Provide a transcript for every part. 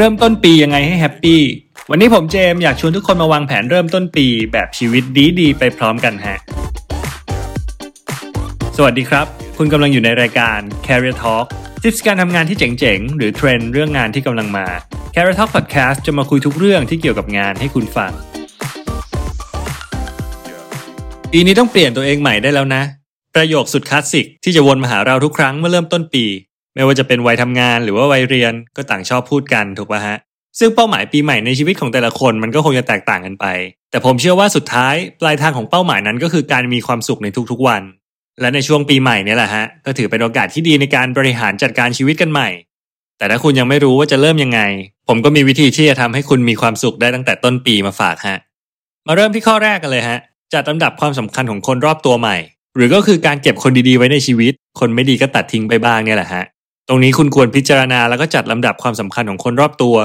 เริ่มต้นปียังไงให้ happy วันนี้ผมเจมอยากชวนทุกคนมาวางแผนเริ่มต้นปีแบบชีวิตดีๆ ไปพร้อมกันฮะ สวัสดีครับ คุณกำลังอยู่ในรายการ Career Talk tips การทำงานที่เจ๋ง ๆ หรือเทรนด์เรื่องงานที่กำลังมา Career Talk Podcast จะมาคุยทุกเรื่องที่เกี่ยวกับงานให้คุณฟัง ปีนี้ต้องเปลี่ยนตัวเองใหม่ได้แล้วนะ ประโยคสุดคลาสสิกที่จะวนมาหาเราทุกครั้งเมื่อเริ่มต้นปี ไม่ว่าจะเป็นวัยทำงานหรือว่าวัยเรียนก็ต่างชอบพูดกันถูกป่ะฮะ ซึ่งเป้าหมายปีใหม่ในชีวิตของแต่ละคนมันก็คงจะแตกต่างกันไป แต่ผมเชื่อว่าสุดท้ายปลายทางของเป้าหมายนั้นก็คือการมีความสุขในทุกๆวัน และในช่วงปีใหม่นี่แหละฮะก็ถือเป็นโอกาสที่ดีในการบริหารจัดการชีวิตกันใหม่ แต่ถ้าคุณยังไม่รู้ว่าจะเริ่มยังไง ผมก็มีวิธีที่จะทำให้คุณมีความสุขได้ตั้งแต่ต้นปีมาฝากฮะมาเริ่มที่ข้อแรกกันเลยฮะจัดลำดับความสำคัญของคนรอบตัวใหม่ หรือก็คือการเก็บคนดีๆไว้ในชีวิต คนไม่ดีก็ตัดทิ้งไปบ้างเนี่ยแหละฮะ ตรงนี้คุณควรพิจารณาแล้วก็จัดลำดับความสำคัญของคนรอบตัว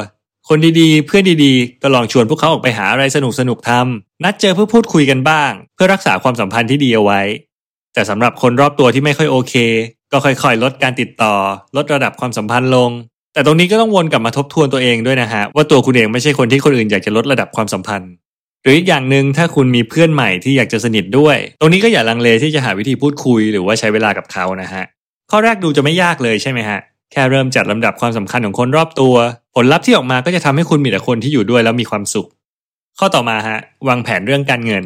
คนดีๆ เพื่อนดีๆ ก็ลองชวนพวกเขาออกไปหาอะไรสนุกๆทำนัดเจอเพื่อพูดคุยกันบ้าง เพื่อรักษาความสัมพันธ์ที่ดีเอาไว้ แต่สำหรับคนรอบตัวที่ไม่ค่อยโอเค ก็ค่อยๆ ลดการติดต่อ ลดระดับความสัมพันธ์ลง แต่ตรงนี้ก็ต้องวนกลับมาทบทวนตัวเองด้วยนะฮะว่าตัวคุณเองไม่ใช่คนที่คนอื่นอยากจะลดระดับความสัมพันธ์หรืออีกอย่างหนึ่งถ้าคุณมีเพื่อนใหม่ที่อยากจะสนิทด้วย ตรงนี้ก็อย่าลังเลที่จะหาวิธีพูดคุยหรือว่าใช้เวลากับเขานะฮะ ข้อแรกดูจะไม่ยากเลยใช่ไหมฮะ แค่เริ่มจัดลำดับความสำคัญของคนรอบตัว ผลลัพธ์ที่ออกมาก็จะทำให้คุณมีแต่คนที่อยู่ด้วยแล้วมีความสุข ข้อต่อมาฮะ วางแผนเรื่องการเงิน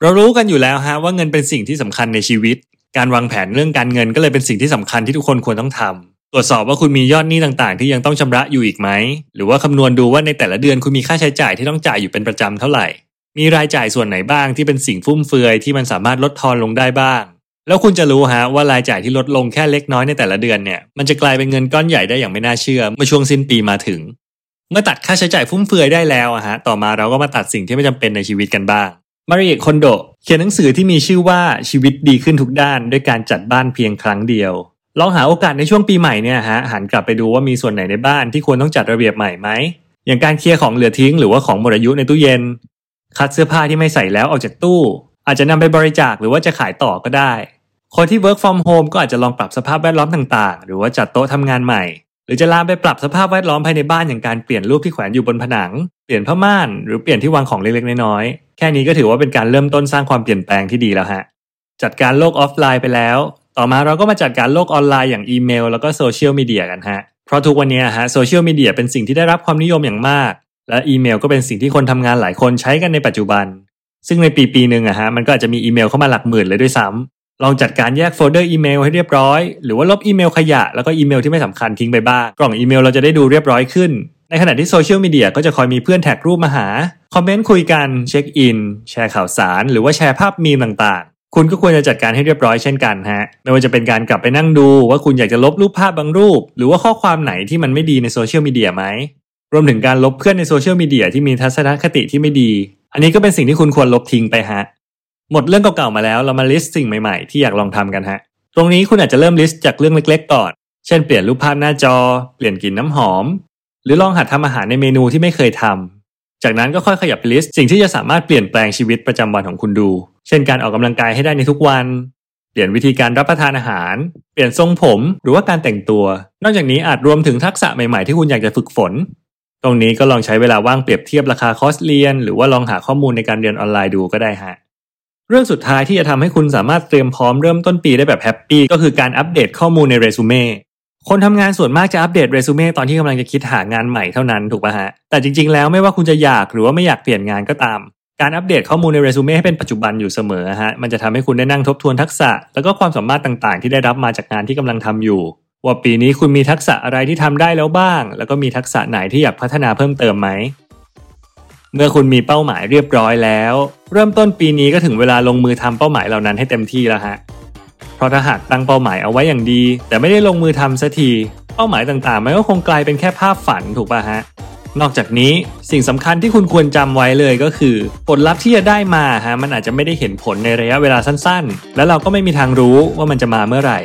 เรารู้กันอยู่แล้วฮะว่าเงินเป็นสิ่งที่สำคัญในชีวิต การวางแผนเรื่องการเงินก็เลยเป็นสิ่งที่สำคัญที่ทุกคนควรต้องทำตรวจสอบว่าคุณมียอดหนี้ต่างๆ ที่ยังต้องชำระอยู่อีกไหม หรือว่าคำนวณดูว่าในแต่ละเดือนคุณมีค่าใช้จ่ายที่ต้องจ่ายอยู่เป็นประจำเท่าไหร่ มีรายจ่ายส่วนไหนบ้างที่เป็นสิ่งฟุ่มเฟือยที่มันสามารถลดทอนลงได้บ้าง แล้วคุณจะรู้ฮะว่ารายจ่ายที่ลดลงแค่เล็กน้อยในแต่ละเดือนเนี่ยมันจะกลายเป็นเงินก้อนใหญ่ได้อย่างไม่น่าเชื่อเมื่อช่วงสิ้นปีมาถึง เมื่อตัดค่าใช้จ่ายฟุ่มเฟือยได้แล้วอะฮะต่อมาเราก็มาตัดสิ่งที่ไม่จำเป็นในชีวิตกันบ้างมาริเอะคอนโดเขียนหนังสือที่มีชื่อว่าชีวิตดีขึ้นทุกด้าน ด้วยการจัดบ้านเพียงครั้งเดียว ลองหาโอกาสในช่วงปีใหม่เนี่ยฮะหันกลับไปดูว่ามีส่วนไหนในบ้านที่ควรต้องจัดระเบียบใหม่ไหมอย่างการเคลียร์ของเหลือทิ้งหรือว่าของหมดอายุในตู้เย็น คัดเสื้อผ้าที่ไม่ใส่แล้วออกจากตู้ อาจจะนำไปบริจาคหรือว่าจะขายต่อก็ได้ คนที่ work from home ก็อาจจะลองปรับสภาพแวดล้อมต่างๆ หรือว่าจัดโต๊ะทำงานใหม่ หรือจะลามไปปรับสภาพแวดล้อมภายในบ้านอย่างการเปลี่ยนรูปที่แขวนอยู่บนผนัง เปลี่ยนผ้าม่าน หรือเปลี่ยนที่วางของเล็กๆน้อยๆ แค่นี้ก็ถือว่าเป็นการเริ่มต้นสร้างความเปลี่ยนแปลงที่ดีแล้วฮะ จัดการโลกออฟไลน์ไปแล้ว ต่อมาเราก็มาจัดการโลกออนไลน์อย่างอีเมล แล้วก็โซเชียลมีเดียกันฮะ เพราะทุกวันนี้ฮะโซเชียลมีเดียเป็นสิ่งที่ได้รับความนิยมอย่างมาก และอีเมลก็เป็นสิ่งที่คนทำงานหลายคนใช้กันในปัจจุบัน ซึ่งในปีปีหนึ่งอะฮะมันก็อาจจะมีอีเมลเข้ามาหลักหมื่นเลยด้วยซ้ำ ลองจัดการแยกโฟลเดอร์อีเมลให้เรียบร้อย หรือว่าลบอีเมลขยะแล้วก็อีเมลที่ไม่สำคัญทิ้งไปบ้าง กล่องอีเมลเราจะได้ดูเรียบร้อยขึ้น ในขณะที่โซเชียลมีเดียก็จะคอยมีเพื่อน tag รูปมาหา คอมเมนต์คุยกัน เช็คอิน แชร์ข่าวสาร หรือว่าแชร์ภาพมีมต่างๆ คุณก็ควรจะจัดการให้เรียบร้อยเช่นกันฮะ ไม่ว่าจะเป็นการกลับไปนั่งดู ว่าคุณอยากจะลบรูปภาพบางรูป หรือว่าข้อความไหนที่มันไม่ดีในโซเชียลมีเดียไหม รวมถึงการลบเพื่อนในโซเชียลมีเดียที่มีทัศนคติที่ไม่ดี อันนี้ก็เป็นสิ่งที่คุณควรลบทิ้งไปฮะ หมดเรื่องเก่าๆมาแล้วเรามา list สิ่งใหม่ๆ ที่อยากลองทำกันฮะ ตรงนี้คุณอาจจะเริ่ม list จากเรื่องเล็กๆก่อน เช่นเปลี่ยนรูปภาพหน้าจอ เปลี่ยนกลิ่นน้ำหอม หรือลองหัดทำอาหารในเมนูที่ไม่เคยทำจากนั้นก็ค่อยขยับไป list สิ่งที่จะสามารถเปลี่ยนแปลงชีวิตประจำวันของคุณดู เช่นการออกกำลังกายให้ได้ในทุกวัน เปลี่ยนวิธีการรับประทานอาหาร เปลี่ยนทรงผม หรือว่าการแต่งตัว นอกจากนี้อาจรวมถึงทักษะใหม่ๆที่คุณอยากจะฝึกฝน ตรงนี้ก็ลองใช้เวลาว่างเปรียบเทียบราคาคอร์สเรียน หรือว่าลองหาข้อมูลในการเรียนออนไลน์ดูก็ได้ฮะ เรื่องสุดท้ายที่จะทำให้คุณสามารถเตรียมพร้อมเริ่มต้นปีได้แบบ happy ก็คือการอัปเดตข้อมูลในเรซูเม่คนทำงานส่วนมากจะอัปเดตเรซูเม่ตอนที่กำลังจะคิดหางานใหม่เท่านั้นถูกป่ะฮะ แต่จริงๆแล้วไม่ว่าคุณจะอยากหรือว่าไม่อยากเปลี่ยนงานก็ตาม การอัปเดตข้อมูลในเรซูเม่ให้เป็นปัจจุบันอยู่เสมอฮะมันจะทำให้คุณได้นั่งทบทวนทักษะ แล้วก็ความสามารถต่างๆ ที่ได้รับมาจากงานที่กำลังทำอยู่ ว่าปีนี้คุณมีทักษะอะไรที่ทำได้แล้วบ้าง แล้วก็มีทักษะไหนที่อยากพัฒนาเพิ่มเติมไหม เมื่อคุณมีเป้าหมายเรียบร้อยแล้ว เริ่มต้นปีนี้ก็ถึงเวลาลงมือทำเป้าหมายเหล่านั้นให้เต็มที่แล้วฮะเพราะถ้าหากตั้งเป้าหมายเอาไว้อย่างดี แต่ไม่ได้ลงมือทำสักที เป้าหมายต่างๆ มันก็คงกลายเป็นแค่ภาพฝันถูกป่ะฮะนอกจากนี้สิ่งสำคัญที่คุณควรจำไว้เลยก็คือ ผลลัพธ์ที่จะได้มาฮะมันอาจจะไม่ได้เห็นผลในระยะเวลาสั้นๆ และเราก็ไม่มีทางรู้ว่ามันจะมาเมื่อไหร่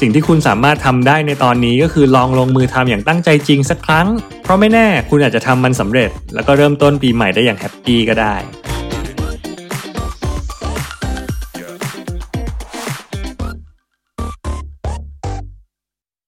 สิ่งที่คุณสามารถทำได้ในตอนนี้ก็คือลองลงมือทำอย่างตั้งใจจริงสักครั้ง เพราะไม่แน่คุณอาจจะทำมันสำเร็จ แล้วก็เริ่มต้นปีใหม่ได้อย่างแฮปปี้ก็ได้